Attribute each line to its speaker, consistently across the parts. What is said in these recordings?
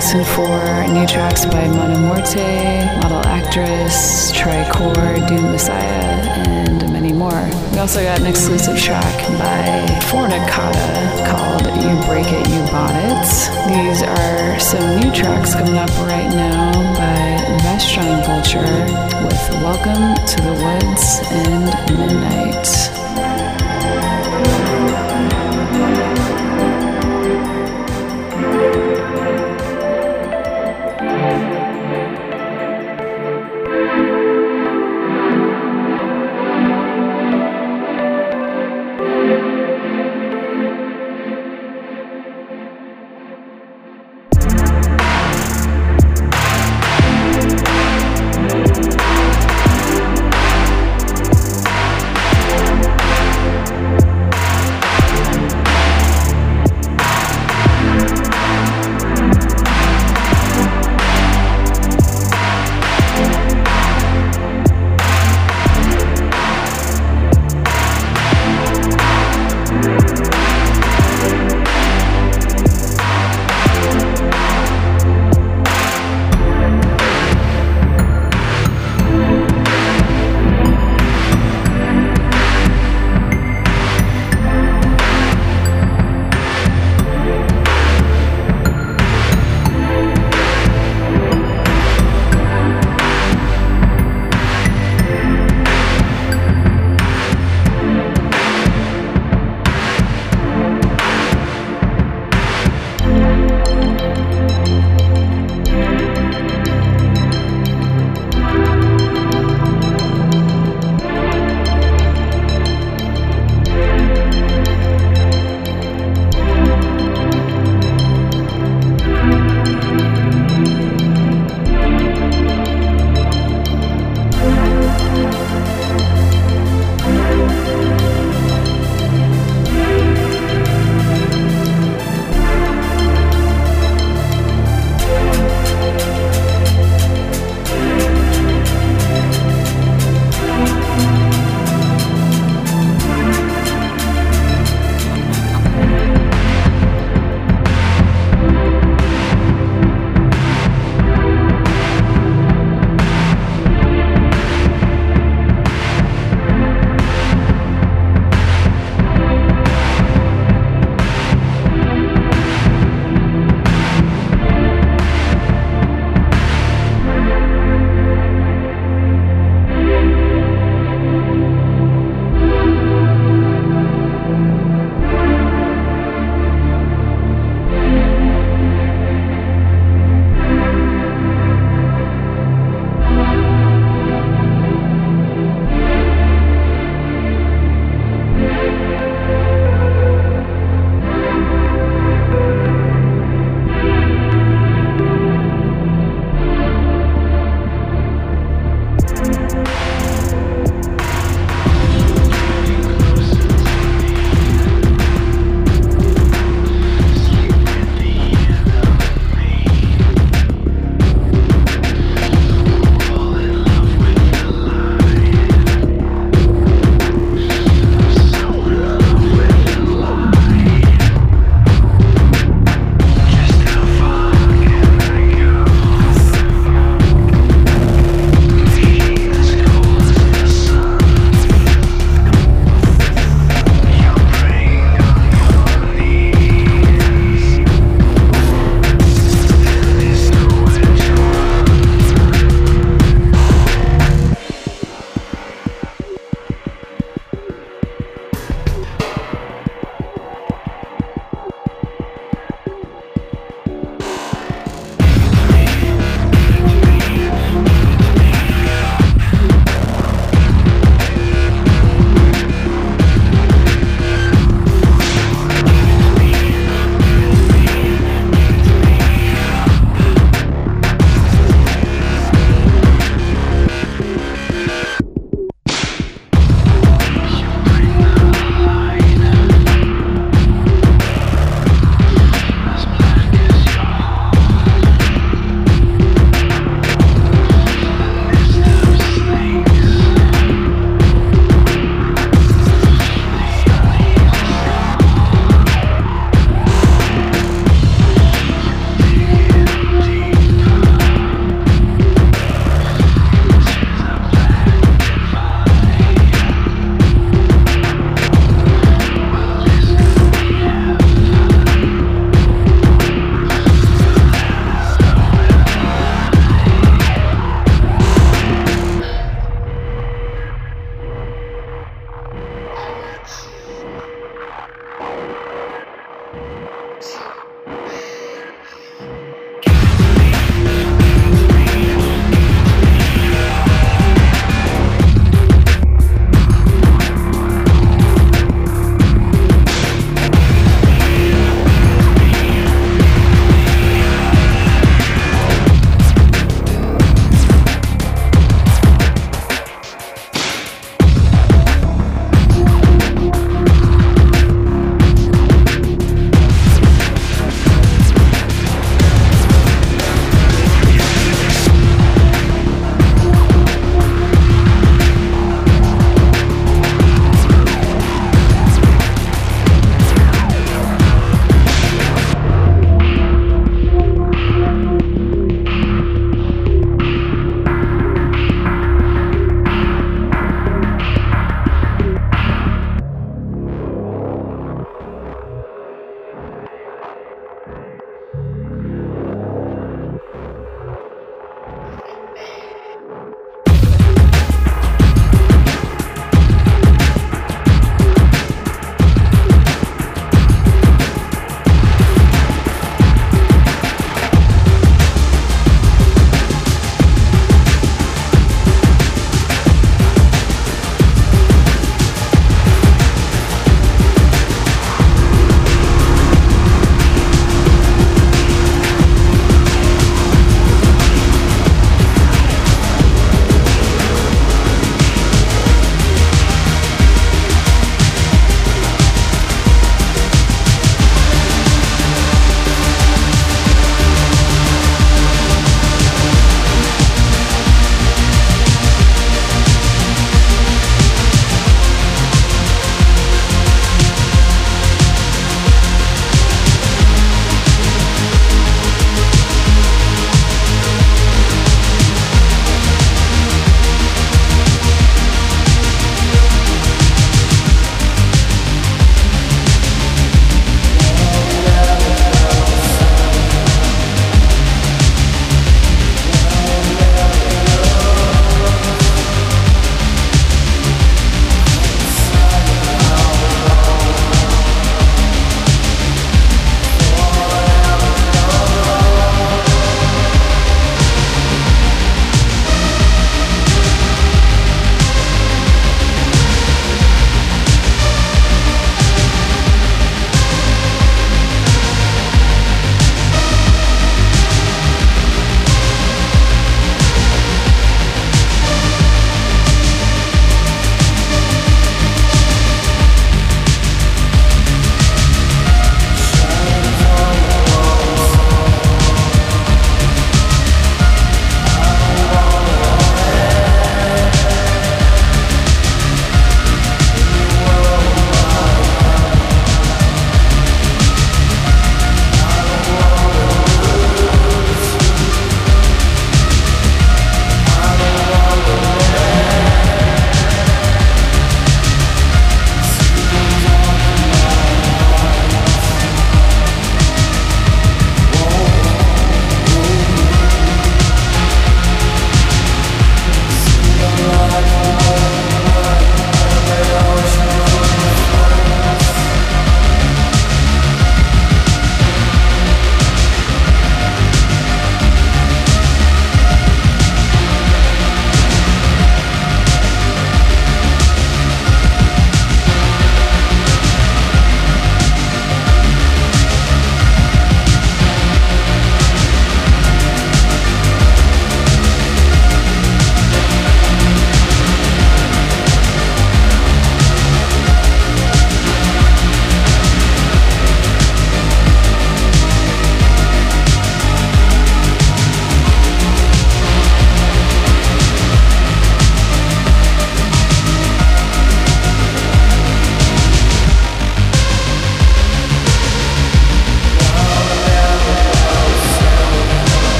Speaker 1: Listen for new tracks by Mona Morte, Model Actress, Tricor, Doom Messiah, and many more. We also got an exclusive track by Fornicata called You Break It, You Bought It. These are some new tracks coming up right now by Vestron Vulture with Welcome to the Woods and Midnight.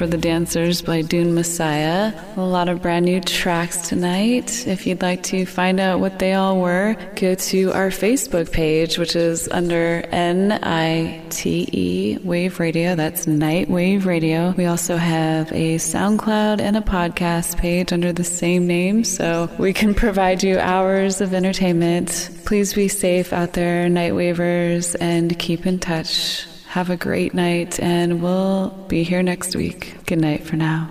Speaker 1: For the Dancers by Dune Messiah. A lot of brand new tracks tonight. If you'd like to find out what they all were, go to our Facebook page, which is under N I T E Wave Radio. That's Night Wave Radio. We also have a SoundCloud and a podcast page under the same name, so we can provide you hours of entertainment. Please be safe out there, night wavers, and keep in touch. Have a great night, and we'll be here next week. Good night for now.